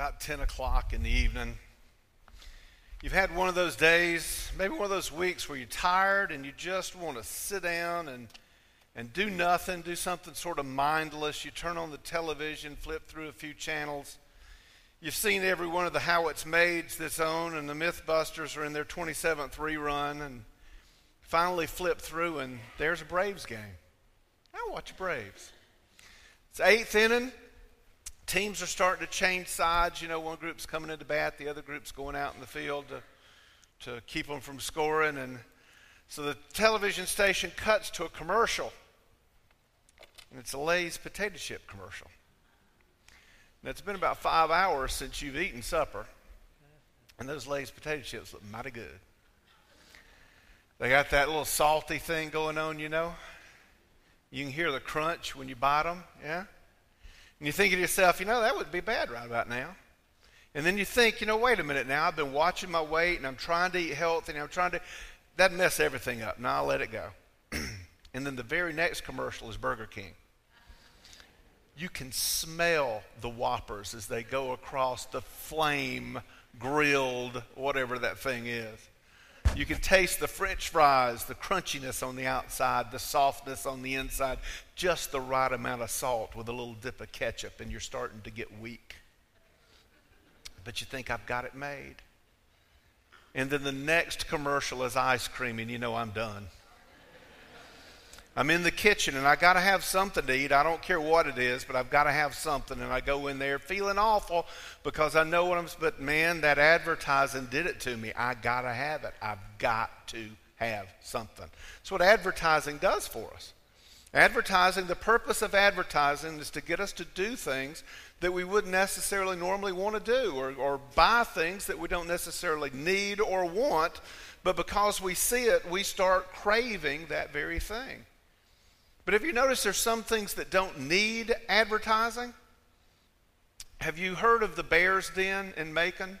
about 10 o'clock in the evening. You've had one of those days, maybe one of those weeks where you're tired and you just want to sit down and, and do nothing, do something sort of mindless. You turn on the television, flip through a few channels. You've seen every one of the How It's Made's that's on, and the Mythbusters are in their 27th rerun, and finally flip through, and there's a Braves game. I watch Braves. It's eighth inning teams are starting to change sides. You know, one group's coming into bat, the other group's going out in the field to, to keep them from scoring. And so the television station cuts to a commercial, and it's a Lay's potato chip commercial. And it's been about five hours since you've eaten supper, and those Lay's potato chips look mighty good. They got that little salty thing going on, you know. You can hear the crunch when you bite them, yeah? And you think to yourself, you know, that would be bad right about now. And then you think, you know, wait a minute now, I've been watching my weight and I'm trying to eat healthy and I'm trying to, that mess everything up. Now I'll let it go. and then the very next commercial is Burger King. You can smell the Whoppers as they go across the flame grilled, whatever that thing is. You can taste the french fries, the crunchiness on the outside, the softness on the inside, just the right amount of salt with a little dip of ketchup, and you're starting to get weak. But you think, I've got it made. And then the next commercial is ice cream, and you know I'm done. I'm in the kitchen and I got to have something to eat. I don't care what it is, but I've got to have something. And I go in there feeling awful because I know what I'm, but man, that advertising did it to me. I got to have it. I've got to have something. That's what advertising does for us. Advertising, the purpose of advertising is to get us to do things that we wouldn't necessarily normally want to do or, or buy things that we don't necessarily need or want, but because we see it, we start craving that very thing. But have you noticed there's some things that don't need advertising? Have you heard of the Bear's Den in Macon?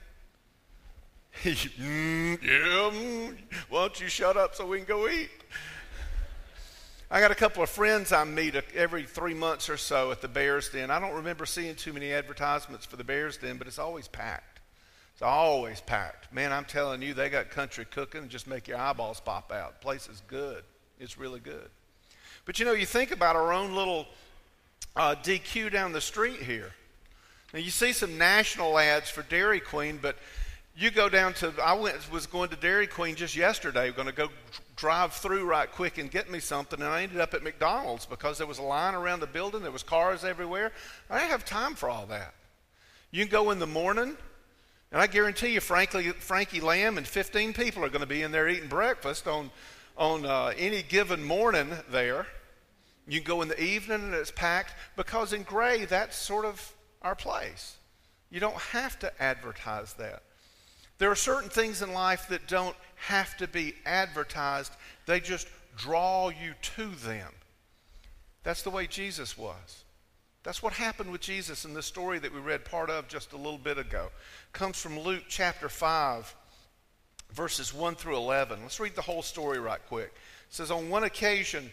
mm, yeah, mm, why don't you shut up so we can go eat? I got a couple of friends I meet every three months or so at the Bear's Den. I don't remember seeing too many advertisements for the Bear's Den, but it's always packed. It's always packed. Man, I'm telling you, they got country cooking just make your eyeballs pop out. The place is good. It's really good. But you know, you think about our own little uh, DQ down the street here. Now, you see some national ads for Dairy Queen, but you go down to, I went, was going to Dairy Queen just yesterday, going to go drive through right quick and get me something, and I ended up at McDonald's because there was a line around the building, there was cars everywhere. I didn't have time for all that. You can go in the morning, and I guarantee you, frankly, Frankie Lamb and 15 people are going to be in there eating breakfast on, on uh, any given morning there. You go in the evening and it's packed because in Gray, that's sort of our place. You don't have to advertise that. There are certain things in life that don't have to be advertised, they just draw you to them. That's the way Jesus was. That's what happened with Jesus in the story that we read part of just a little bit ago. It comes from Luke chapter 5, verses 1 through 11. Let's read the whole story right quick. It says, On one occasion,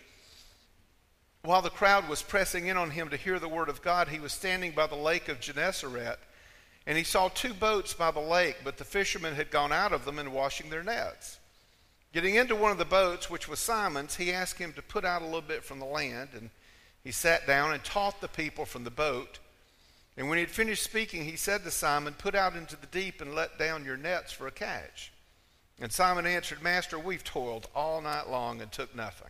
while the crowd was pressing in on him to hear the word of God, he was standing by the lake of Gennesaret, and he saw two boats by the lake, but the fishermen had gone out of them and washing their nets. Getting into one of the boats, which was Simon's, he asked him to put out a little bit from the land, and he sat down and taught the people from the boat. And when he had finished speaking, he said to Simon, Put out into the deep and let down your nets for a catch. And Simon answered, Master, we've toiled all night long and took nothing.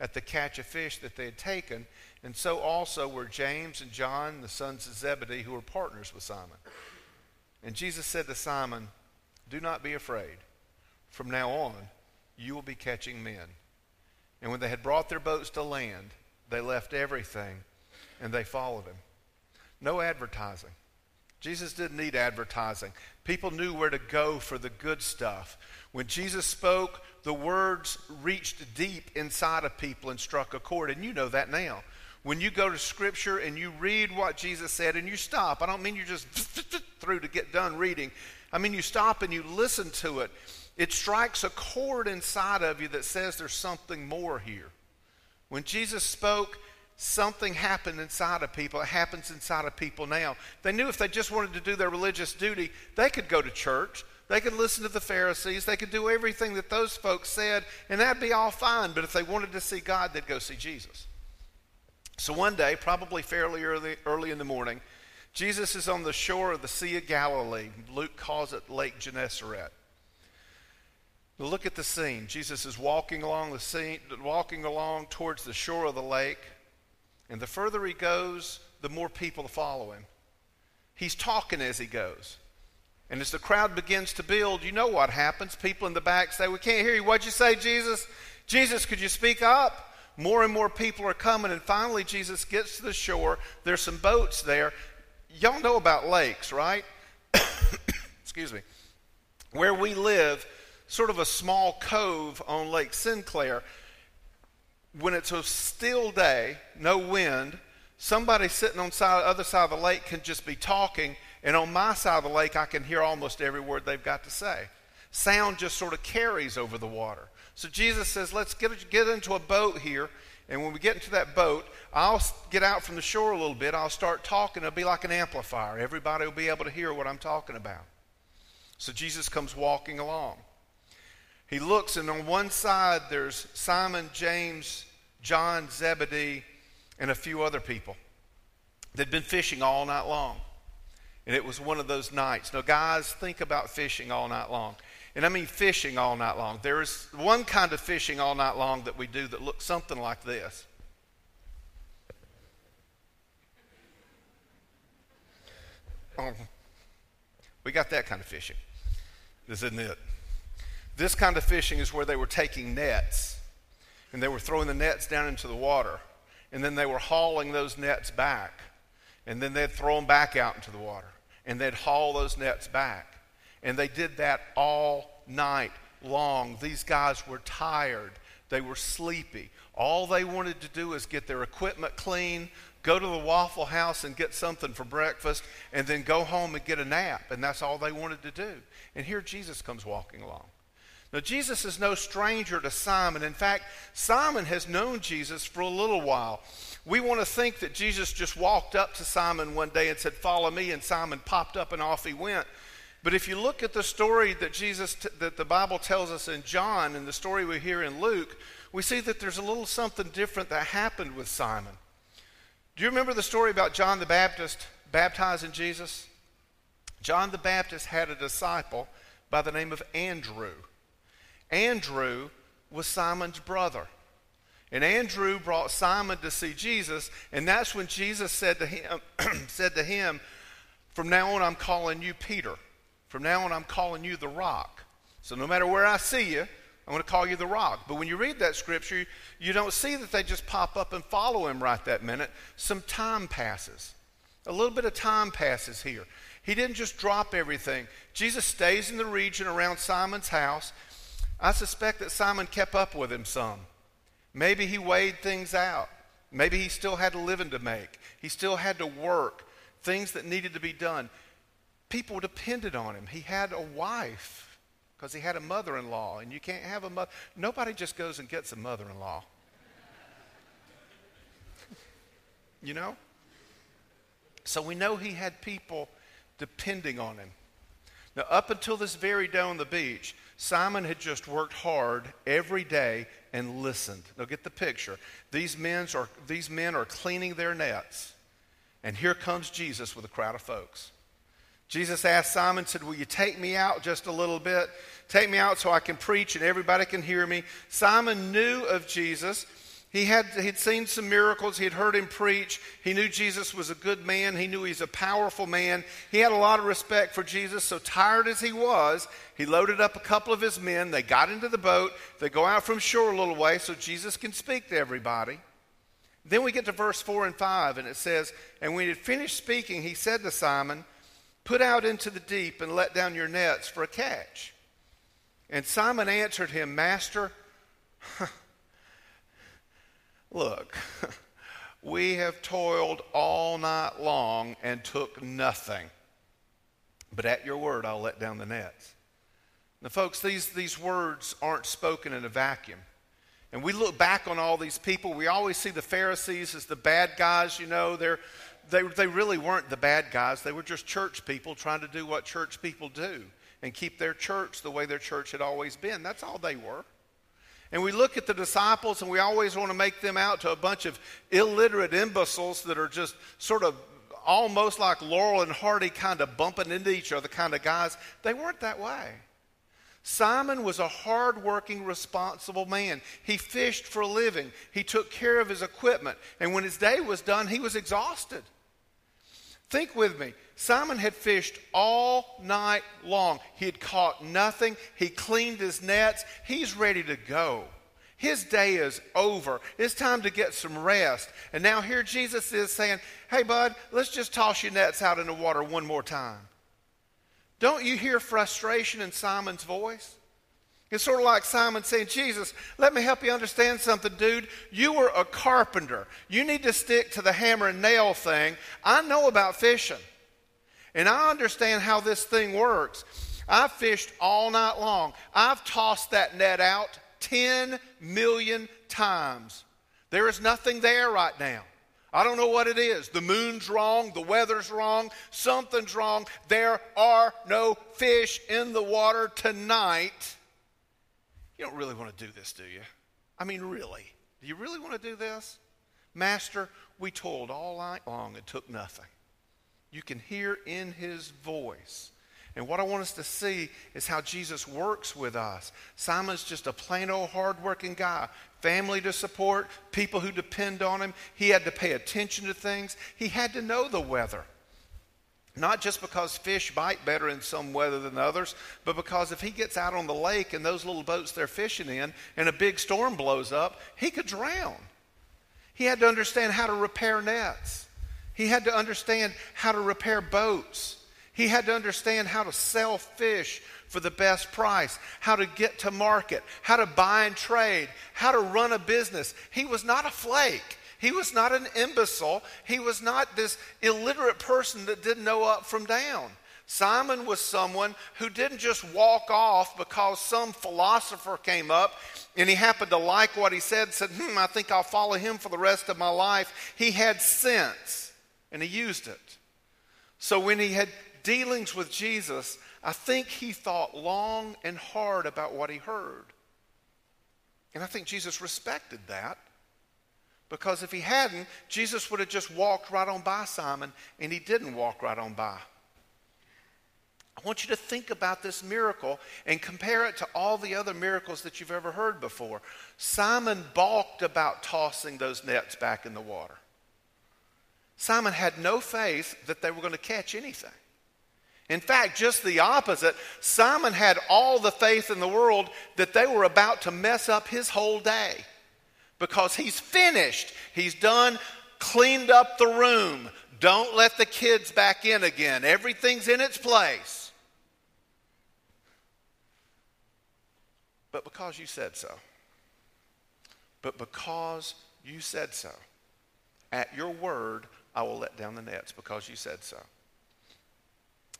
at the catch of fish that they had taken, and so also were James and John, the sons of Zebedee, who were partners with Simon. And Jesus said to Simon, Do not be afraid. From now on, you will be catching men. And when they had brought their boats to land, they left everything and they followed him. No advertising, Jesus didn't need advertising. People knew where to go for the good stuff. When Jesus spoke, the words reached deep inside of people and struck a chord, and you know that now. When you go to Scripture and you read what Jesus said and you stop, I don't mean you just through to get done reading. I mean you stop and you listen to it. It strikes a chord inside of you that says there's something more here. When Jesus spoke, something happened inside of people. It happens inside of people now. They knew if they just wanted to do their religious duty, they could go to church. They could listen to the Pharisees. They could do everything that those folks said, and that'd be all fine. But if they wanted to see God, they'd go see Jesus. So one day, probably fairly early, early in the morning, Jesus is on the shore of the Sea of Galilee. Luke calls it Lake Gennesaret. Look at the scene. Jesus is walking along the scene, walking along towards the shore of the lake. And the further he goes, the more people follow him. He's talking as he goes. And as the crowd begins to build, you know what happens. People in the back say, We can't hear you. What'd you say, Jesus? Jesus, could you speak up? More and more people are coming, and finally Jesus gets to the shore. There's some boats there. Y'all know about lakes, right? Excuse me. Where we live, sort of a small cove on Lake Sinclair when it's a still day, no wind, somebody sitting on the other side of the lake can just be talking, and on my side of the lake, I can hear almost every word they've got to say. Sound just sort of carries over the water. So Jesus says, let's get, get into a boat here, and when we get into that boat, I'll get out from the shore a little bit. I'll start talking. It'll be like an amplifier. Everybody will be able to hear what I'm talking about. So Jesus comes walking along. He looks, and on one side there's Simon, James, John, Zebedee, and a few other people. They'd been fishing all night long. And it was one of those nights. Now, guys, think about fishing all night long. And I mean fishing all night long. There is one kind of fishing all night long that we do that looks something like this. Oh, we got that kind of fishing. This isn't it. This kind of fishing is where they were taking nets and they were throwing the nets down into the water. And then they were hauling those nets back. And then they'd throw them back out into the water. And they'd haul those nets back. And they did that all night long. These guys were tired. They were sleepy. All they wanted to do is get their equipment clean, go to the Waffle House and get something for breakfast, and then go home and get a nap. And that's all they wanted to do. And here Jesus comes walking along. Now, Jesus is no stranger to Simon. In fact, Simon has known Jesus for a little while. We want to think that Jesus just walked up to Simon one day and said, Follow me, and Simon popped up and off he went. But if you look at the story that Jesus, t- that the Bible tells us in John and the story we hear in Luke, we see that there's a little something different that happened with Simon. Do you remember the story about John the Baptist baptizing Jesus? John the Baptist had a disciple by the name of Andrew. Andrew was Simon's brother. And Andrew brought Simon to see Jesus, and that's when Jesus said to him, said to him, From now on, I'm calling you Peter. From now on, I'm calling you the rock. So no matter where I see you, I'm going to call you the rock. But when you read that scripture, you don't see that they just pop up and follow him right that minute. Some time passes. A little bit of time passes here. He didn't just drop everything. Jesus stays in the region around Simon's house. I suspect that Simon kept up with him some. Maybe he weighed things out. Maybe he still had a living to make. He still had to work, things that needed to be done. People depended on him. He had a wife because he had a mother in law, and you can't have a mother. Nobody just goes and gets a mother in law. you know? So we know he had people depending on him. Now, up until this very day on the beach, Simon had just worked hard every day and listened. Now get the picture. These men are, these men are cleaning their nets. And here comes Jesus with a crowd of folks. Jesus asked Simon, said, Will you take me out just a little bit? Take me out so I can preach and everybody can hear me. Simon knew of Jesus he had he'd seen some miracles. He had heard him preach. He knew Jesus was a good man. He knew he's a powerful man. He had a lot of respect for Jesus. So tired as he was, he loaded up a couple of his men. They got into the boat. They go out from shore a little way so Jesus can speak to everybody. Then we get to verse 4 and 5, and it says, And when he had finished speaking, he said to Simon, Put out into the deep and let down your nets for a catch. And Simon answered him, Master, look, we have toiled all night long and took nothing. But at your word, I'll let down the nets. Now, folks, these, these words aren't spoken in a vacuum. And we look back on all these people, we always see the Pharisees as the bad guys, you know. They're, they, they really weren't the bad guys. They were just church people trying to do what church people do and keep their church the way their church had always been. That's all they were. And we look at the disciples and we always want to make them out to a bunch of illiterate imbeciles that are just sort of almost like Laurel and Hardy kind of bumping into each other kind of guys. They weren't that way. Simon was a hardworking, responsible man. He fished for a living. He took care of his equipment. And when his day was done, he was exhausted. Think with me. Simon had fished all night long. He had caught nothing. He cleaned his nets. He's ready to go. His day is over. It's time to get some rest. And now here Jesus is saying, Hey, bud, let's just toss your nets out in the water one more time. Don't you hear frustration in Simon's voice? It's sort of like Simon saying, Jesus, let me help you understand something, dude. You were a carpenter. You need to stick to the hammer and nail thing. I know about fishing, and I understand how this thing works. I've fished all night long. I've tossed that net out 10 million times. There is nothing there right now. I don't know what it is. The moon's wrong, the weather's wrong, something's wrong. There are no fish in the water tonight. You don't really want to do this, do you? I mean, really. Do you really want to do this? Master, we toiled all night long and took nothing. You can hear in his voice. And what I want us to see is how Jesus works with us. Simon's just a plain old hardworking guy, family to support, people who depend on him. He had to pay attention to things, he had to know the weather. Not just because fish bite better in some weather than others, but because if he gets out on the lake and those little boats they're fishing in and a big storm blows up, he could drown. He had to understand how to repair nets. He had to understand how to repair boats. He had to understand how to sell fish for the best price, how to get to market, how to buy and trade, how to run a business. He was not a flake. He was not an imbecile. He was not this illiterate person that didn't know up from down. Simon was someone who didn't just walk off because some philosopher came up and he happened to like what he said, said, hmm, I think I'll follow him for the rest of my life. He had sense and he used it. So when he had dealings with Jesus, I think he thought long and hard about what he heard. And I think Jesus respected that. Because if he hadn't, Jesus would have just walked right on by Simon, and he didn't walk right on by. I want you to think about this miracle and compare it to all the other miracles that you've ever heard before. Simon balked about tossing those nets back in the water. Simon had no faith that they were going to catch anything. In fact, just the opposite. Simon had all the faith in the world that they were about to mess up his whole day because he's finished. He's done, cleaned up the room. Don't let the kids back in again. Everything's in its place. But because you said so. But because you said so. At your word, I will let down the nets because you said so.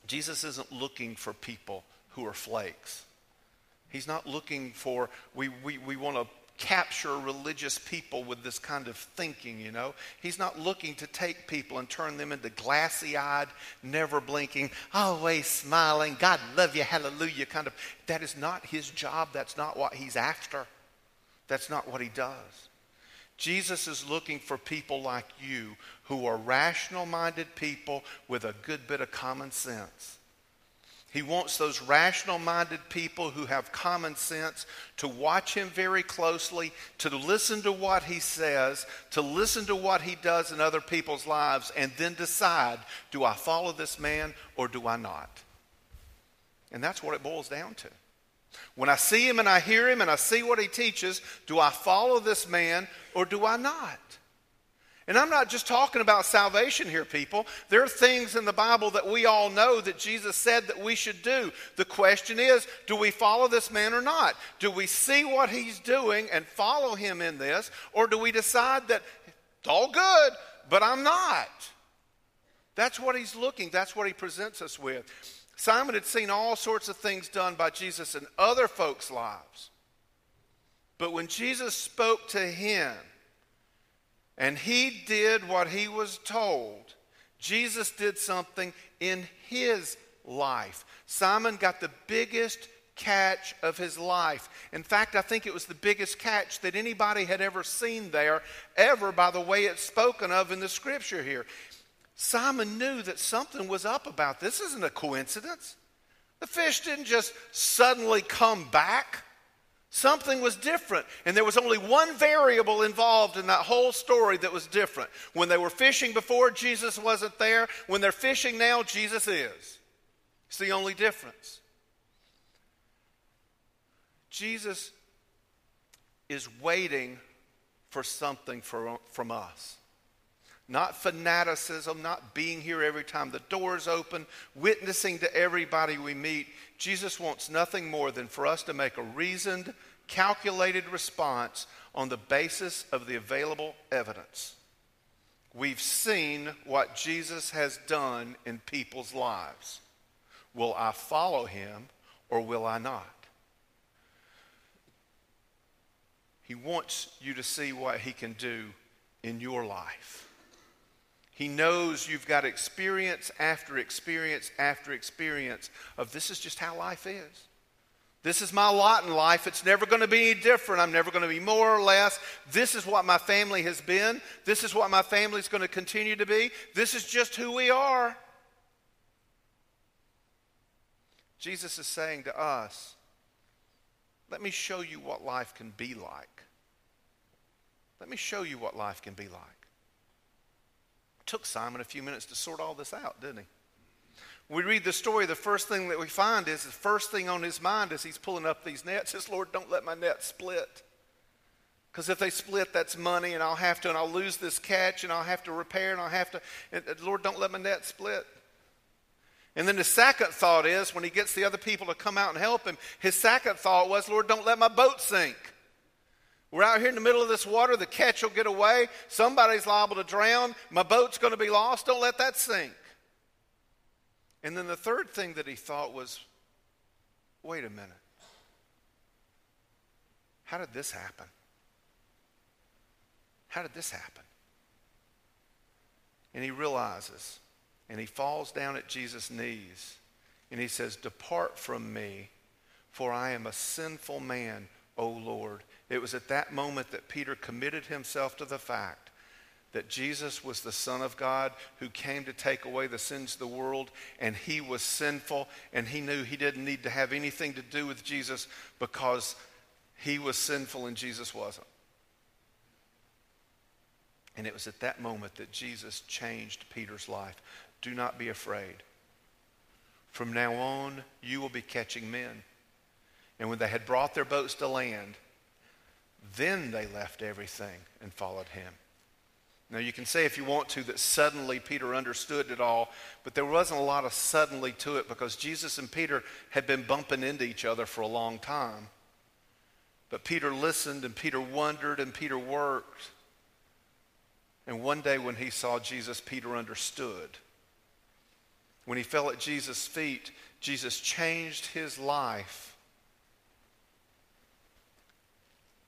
Jesus isn't looking for people who are flakes. He's not looking for, we, we, we want to capture religious people with this kind of thinking, you know. He's not looking to take people and turn them into glassy eyed, never blinking, always smiling, God love you, hallelujah kind of. That is not his job. That's not what he's after. That's not what he does. Jesus is looking for people like you who are rational minded people with a good bit of common sense he wants those rational minded people who have common sense to watch him very closely, to listen to what he says, to listen to what he does in other people's lives, and then decide do I follow this man or do I not? And that's what it boils down to. When I see him and I hear him and I see what he teaches, do I follow this man or do I not? And I'm not just talking about salvation here, people. There are things in the Bible that we all know that Jesus said that we should do. The question is do we follow this man or not? Do we see what he's doing and follow him in this? Or do we decide that it's all good, but I'm not? That's what he's looking, that's what he presents us with. Simon had seen all sorts of things done by Jesus in other folks' lives. But when Jesus spoke to him, and he did what he was told. Jesus did something in his life. Simon got the biggest catch of his life. In fact, I think it was the biggest catch that anybody had ever seen there, ever, by the way it's spoken of in the scripture here. Simon knew that something was up about this. This isn't a coincidence. The fish didn't just suddenly come back. Something was different. And there was only one variable involved in that whole story that was different. When they were fishing before, Jesus wasn't there. When they're fishing now, Jesus is. It's the only difference. Jesus is waiting for something for, from us. Not fanaticism, not being here every time the doors open, witnessing to everybody we meet. Jesus wants nothing more than for us to make a reasoned, calculated response on the basis of the available evidence. We've seen what Jesus has done in people's lives. Will I follow him or will I not? He wants you to see what he can do in your life. He knows you've got experience after experience after experience of this is just how life is. This is my lot in life. It's never going to be any different. I'm never going to be more or less. This is what my family has been. This is what my family is going to continue to be. This is just who we are. Jesus is saying to us, let me show you what life can be like. Let me show you what life can be like took Simon a few minutes to sort all this out, didn't he? we read the story, the first thing that we find is the first thing on his mind as he's pulling up these nets is, Lord, don't let my net split. Because if they split, that's money, and I'll have to, and I'll lose this catch, and I'll have to repair, and I'll have to, and, Lord, don't let my net split. And then the second thought is, when he gets the other people to come out and help him, his second thought was, Lord, don't let my boat sink. We're out here in the middle of this water. The catch will get away. Somebody's liable to drown. My boat's going to be lost. Don't let that sink. And then the third thing that he thought was wait a minute. How did this happen? How did this happen? And he realizes, and he falls down at Jesus' knees, and he says, Depart from me, for I am a sinful man, O Lord. It was at that moment that Peter committed himself to the fact that Jesus was the Son of God who came to take away the sins of the world, and he was sinful, and he knew he didn't need to have anything to do with Jesus because he was sinful and Jesus wasn't. And it was at that moment that Jesus changed Peter's life. Do not be afraid. From now on, you will be catching men. And when they had brought their boats to land, then they left everything and followed him. Now, you can say if you want to that suddenly Peter understood it all, but there wasn't a lot of suddenly to it because Jesus and Peter had been bumping into each other for a long time. But Peter listened and Peter wondered and Peter worked. And one day when he saw Jesus, Peter understood. When he fell at Jesus' feet, Jesus changed his life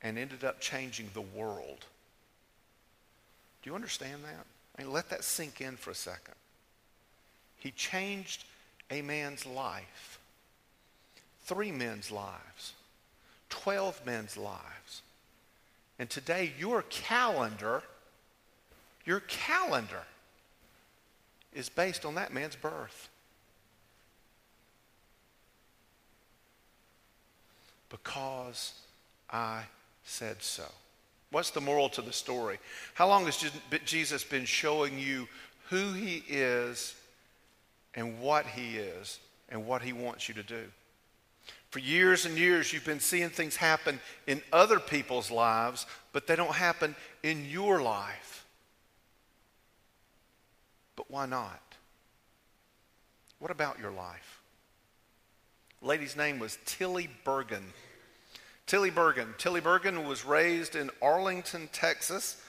and ended up changing the world. Do you understand that? I mean, let that sink in for a second. He changed a man's life, three men's lives, 12 men's lives. And today, your calendar, your calendar is based on that man's birth. Because I said so. What's the moral to the story? How long has Jesus been showing you who he is and what he is and what he wants you to do? For years and years, you've been seeing things happen in other people's lives, but they don't happen in your life. But why not? What about your life? Lady's name was Tillie Burgin. Tillie Burgin. Tillie Burgin was raised in Arlington, Texas.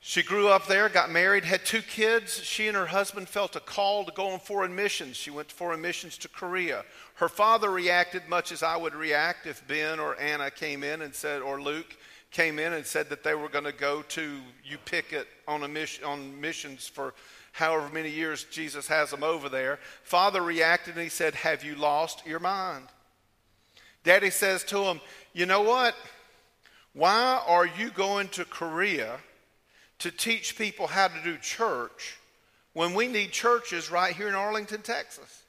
She grew up there, got married, had two kids. She and her husband felt a call to go on foreign missions. She went to foreign missions to Korea. Her father reacted much as I would react if Ben or Anna came in and said, or Luke came in and said that they were going to go to you pick it on a mission on missions for however many years Jesus has them over there. Father reacted and he said, Have you lost your mind? Daddy says to him, You know what? Why are you going to Korea to teach people how to do church when we need churches right here in Arlington, Texas?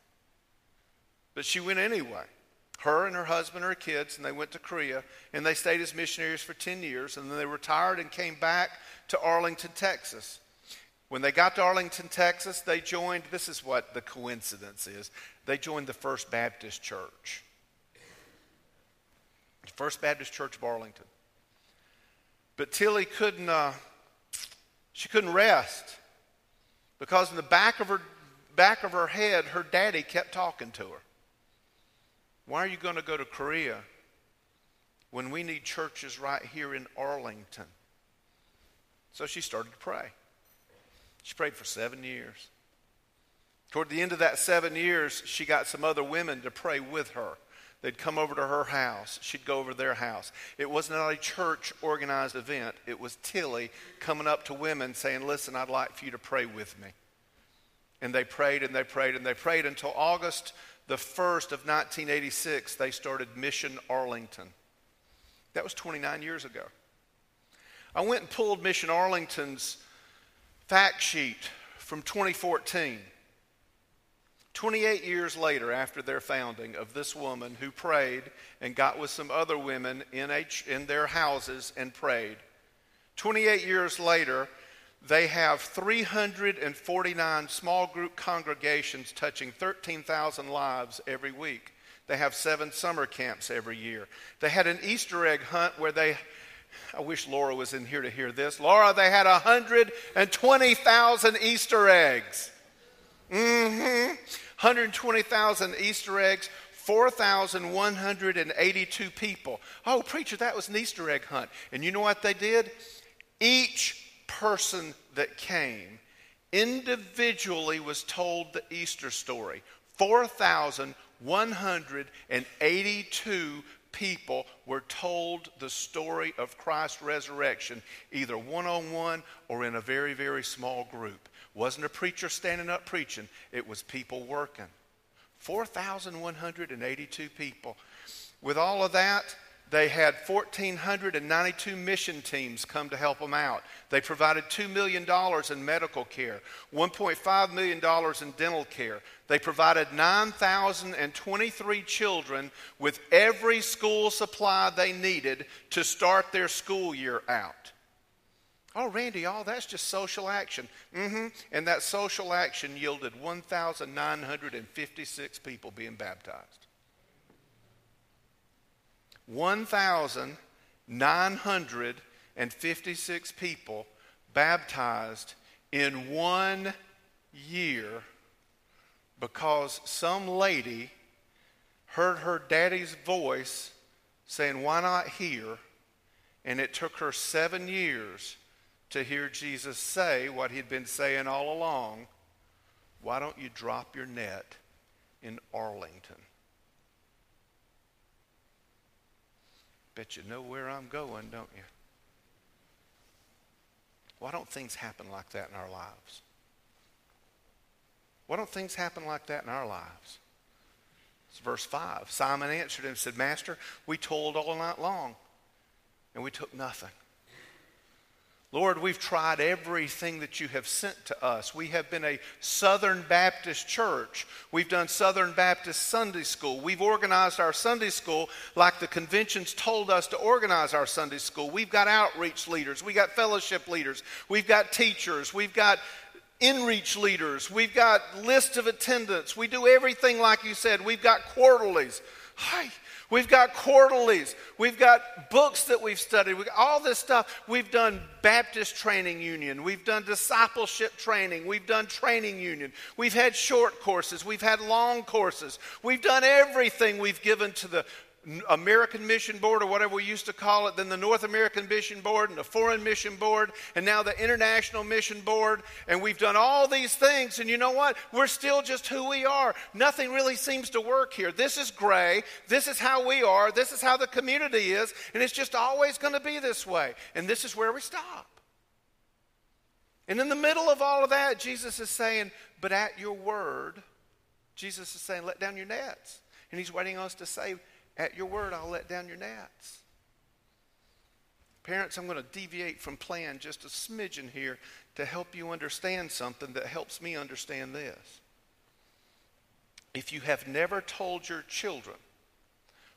But she went anyway. Her and her husband and her kids, and they went to Korea, and they stayed as missionaries for 10 years, and then they retired and came back to Arlington, Texas. When they got to Arlington, Texas, they joined, this is what the coincidence is, they joined the First Baptist Church. First Baptist Church of Arlington. But Tillie couldn't, uh, she couldn't rest because in the back of her back of her head, her daddy kept talking to her. Why are you going to go to Korea when we need churches right here in Arlington? So she started to pray. She prayed for seven years. Toward the end of that seven years, she got some other women to pray with her. They'd come over to her house. She'd go over to their house. It was not a church organized event. It was Tillie coming up to women saying, Listen, I'd like for you to pray with me. And they prayed and they prayed and they prayed until August the 1st of 1986, they started Mission Arlington. That was 29 years ago. I went and pulled Mission Arlington's fact sheet from 2014. 28 years later, after their founding, of this woman who prayed and got with some other women in, in their houses and prayed. 28 years later, they have 349 small group congregations touching 13,000 lives every week. They have seven summer camps every year. They had an Easter egg hunt where they I wish Laura was in here to hear this. Laura, they had 120,000 Easter eggs. Mm-hmm. 120,000 Easter eggs, 4,182 people. Oh, preacher, that was an Easter egg hunt. And you know what they did? Each person that came individually was told the Easter story. 4,182 people were told the story of Christ's resurrection, either one on one or in a very, very small group. Wasn't a preacher standing up preaching, it was people working. 4,182 people. With all of that, they had 1,492 mission teams come to help them out. They provided $2 million in medical care, $1.5 million in dental care. They provided 9,023 children with every school supply they needed to start their school year out. Oh, Randy, all that's just social action. Mm-hmm. And that social action yielded 1,956 people being baptized. 1,956 people baptized in one year because some lady heard her daddy's voice saying, Why not here? And it took her seven years to hear Jesus say what he'd been saying all along Why don't you drop your net in Arlington? Bet you know where I'm going, don't you? Why don't things happen like that in our lives? Why don't things happen like that in our lives? It's verse 5. Simon answered him and said, Master, we toiled all night long, and we took nothing. Lord, we've tried everything that you have sent to us. We have been a Southern Baptist church. We've done Southern Baptist Sunday school. We've organized our Sunday school like the conventions told us to organize our Sunday school. We've got outreach leaders. We've got fellowship leaders. We've got teachers. We've got in-reach leaders. We've got lists of attendance. We do everything like you said. We've got quarterlies. Hi. We've got quarterlies. We've got books that we've studied. We've all this stuff. We've done Baptist Training Union. We've done discipleship training. We've done training union. We've had short courses. We've had long courses. We've done everything we've given to the American Mission Board, or whatever we used to call it, then the North American Mission Board, and the Foreign Mission Board, and now the International Mission Board. And we've done all these things, and you know what? We're still just who we are. Nothing really seems to work here. This is gray. This is how we are. This is how the community is, and it's just always going to be this way. And this is where we stop. And in the middle of all of that, Jesus is saying, But at your word, Jesus is saying, Let down your nets. And he's waiting on us to say, at your word, I'll let down your nets. Parents, I'm going to deviate from plan just a smidgen here to help you understand something that helps me understand this. If you have never told your children,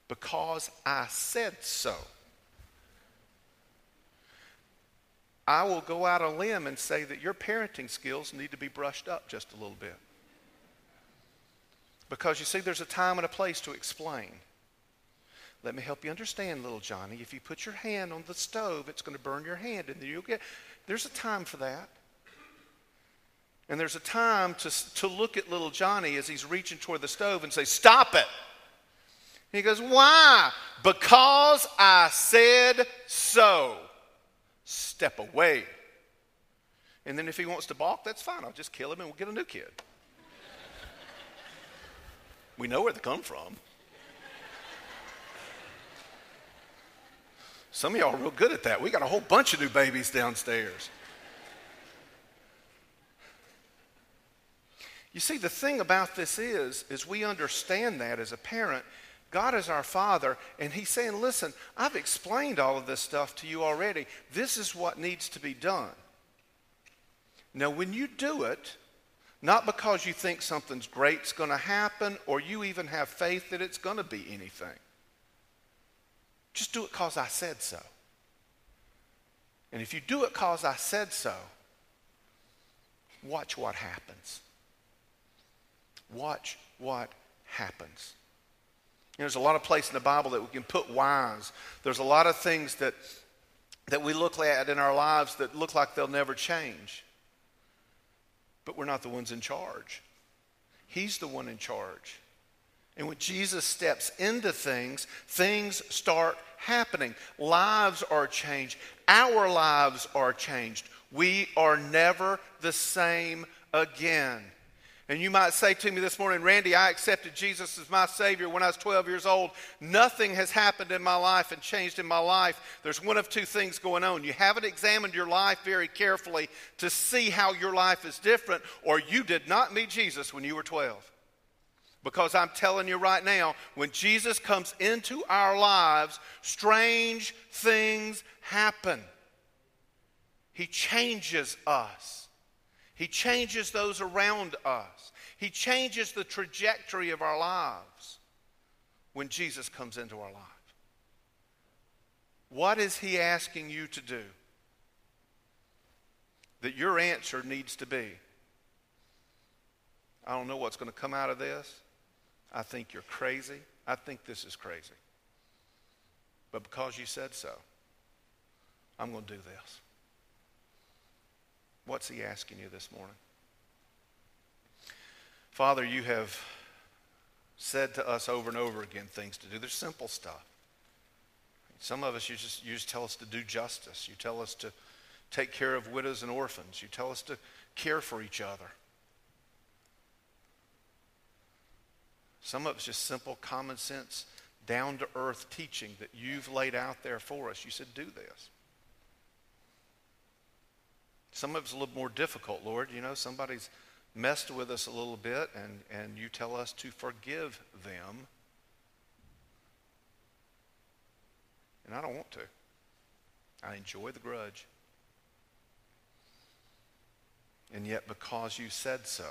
because I said so, I will go out a limb and say that your parenting skills need to be brushed up just a little bit. Because you see, there's a time and a place to explain. Let me help you understand, little Johnny. If you put your hand on the stove, it's going to burn your hand, and you'll get. There's a time for that. And there's a time to, to look at little Johnny as he's reaching toward the stove and say, Stop it. And he goes, Why? Because I said so. Step away. And then if he wants to balk, that's fine. I'll just kill him and we'll get a new kid. we know where they come from. Some of y'all are real good at that. We got a whole bunch of new babies downstairs. You see, the thing about this is, is we understand that as a parent. God is our Father, and He's saying, listen, I've explained all of this stuff to you already. This is what needs to be done. Now, when you do it, not because you think something's great's going to happen or you even have faith that it's going to be anything. Just do it because I said so. And if you do it because I said so, watch what happens. Watch what happens. You know, there's a lot of place in the Bible that we can put whys. There's a lot of things that, that we look at in our lives that look like they'll never change. But we're not the ones in charge. He's the one in charge. And when Jesus steps into things, things start happening. Lives are changed. Our lives are changed. We are never the same again. And you might say to me this morning, Randy, I accepted Jesus as my Savior when I was 12 years old. Nothing has happened in my life and changed in my life. There's one of two things going on. You haven't examined your life very carefully to see how your life is different, or you did not meet Jesus when you were 12. Because I'm telling you right now, when Jesus comes into our lives, strange things happen. He changes us, He changes those around us, He changes the trajectory of our lives when Jesus comes into our life. What is He asking you to do? That your answer needs to be I don't know what's going to come out of this. I think you're crazy. I think this is crazy. But because you said so, I'm going to do this. What's he asking you this morning? Father, you have said to us over and over again things to do. They're simple stuff. Some of us, you just, you just tell us to do justice. You tell us to take care of widows and orphans. You tell us to care for each other. Some of it's just simple, common sense, down to earth teaching that you've laid out there for us. You said, do this. Some of it's a little more difficult, Lord. You know, somebody's messed with us a little bit, and, and you tell us to forgive them. And I don't want to. I enjoy the grudge. And yet, because you said so,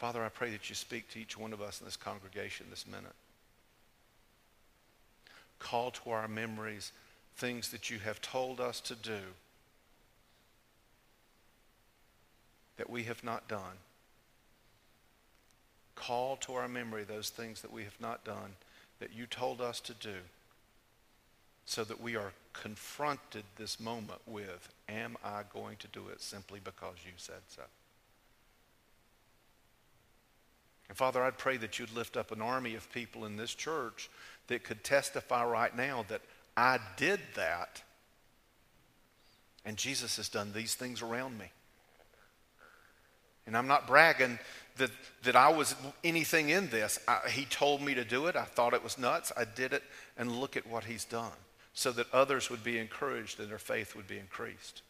Father, I pray that you speak to each one of us in this congregation this minute. Call to our memories things that you have told us to do that we have not done. call to our memory those things that we have not done that you told us to do so that we are confronted this moment with, am I going to do it simply because you said so? And Father, I'd pray that you'd lift up an army of people in this church that could testify right now that I did that and Jesus has done these things around me. And I'm not bragging that, that I was anything in this. I, he told me to do it. I thought it was nuts. I did it. And look at what he's done so that others would be encouraged and their faith would be increased.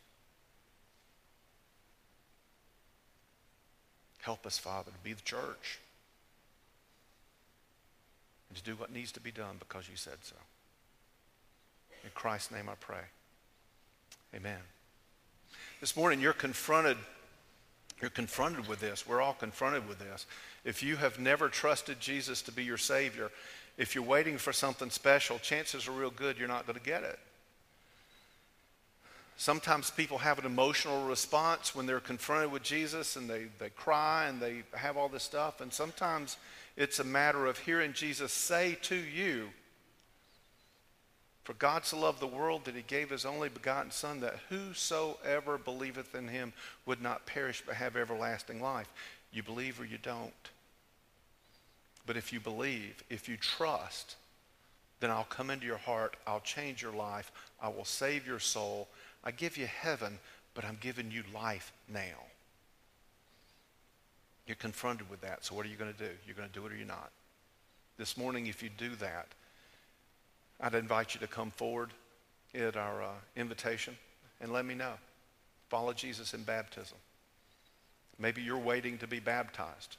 Help us, Father, to be the church and to do what needs to be done because you said so. In Christ's name I pray. Amen. This morning you're confronted you're confronted with this. We're all confronted with this. If you have never trusted Jesus to be your Savior, if you're waiting for something special, chances are real good you're not going to get it. Sometimes people have an emotional response when they're confronted with Jesus and they, they cry and they have all this stuff. And sometimes it's a matter of hearing Jesus say to you, For God so loved the world that he gave his only begotten Son, that whosoever believeth in him would not perish but have everlasting life. You believe or you don't. But if you believe, if you trust, then I'll come into your heart, I'll change your life, I will save your soul, I give you heaven, but I'm giving you life now. You're confronted with that. So what are you going to do? You're going to do it or you're not. This morning, if you do that, I'd invite you to come forward at our uh, invitation and let me know. Follow Jesus in baptism. Maybe you're waiting to be baptized.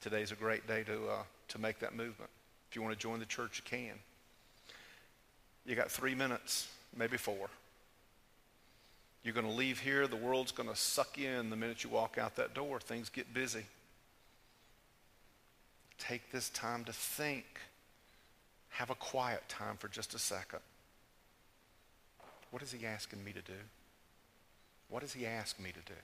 Today's a great day to, uh, to make that movement. If you want to join the church, you can. You got three minutes, maybe four. You're going to leave here. The world's going to suck you in the minute you walk out that door. Things get busy. Take this time to think. Have a quiet time for just a second. What is he asking me to do? What does he ask me to do?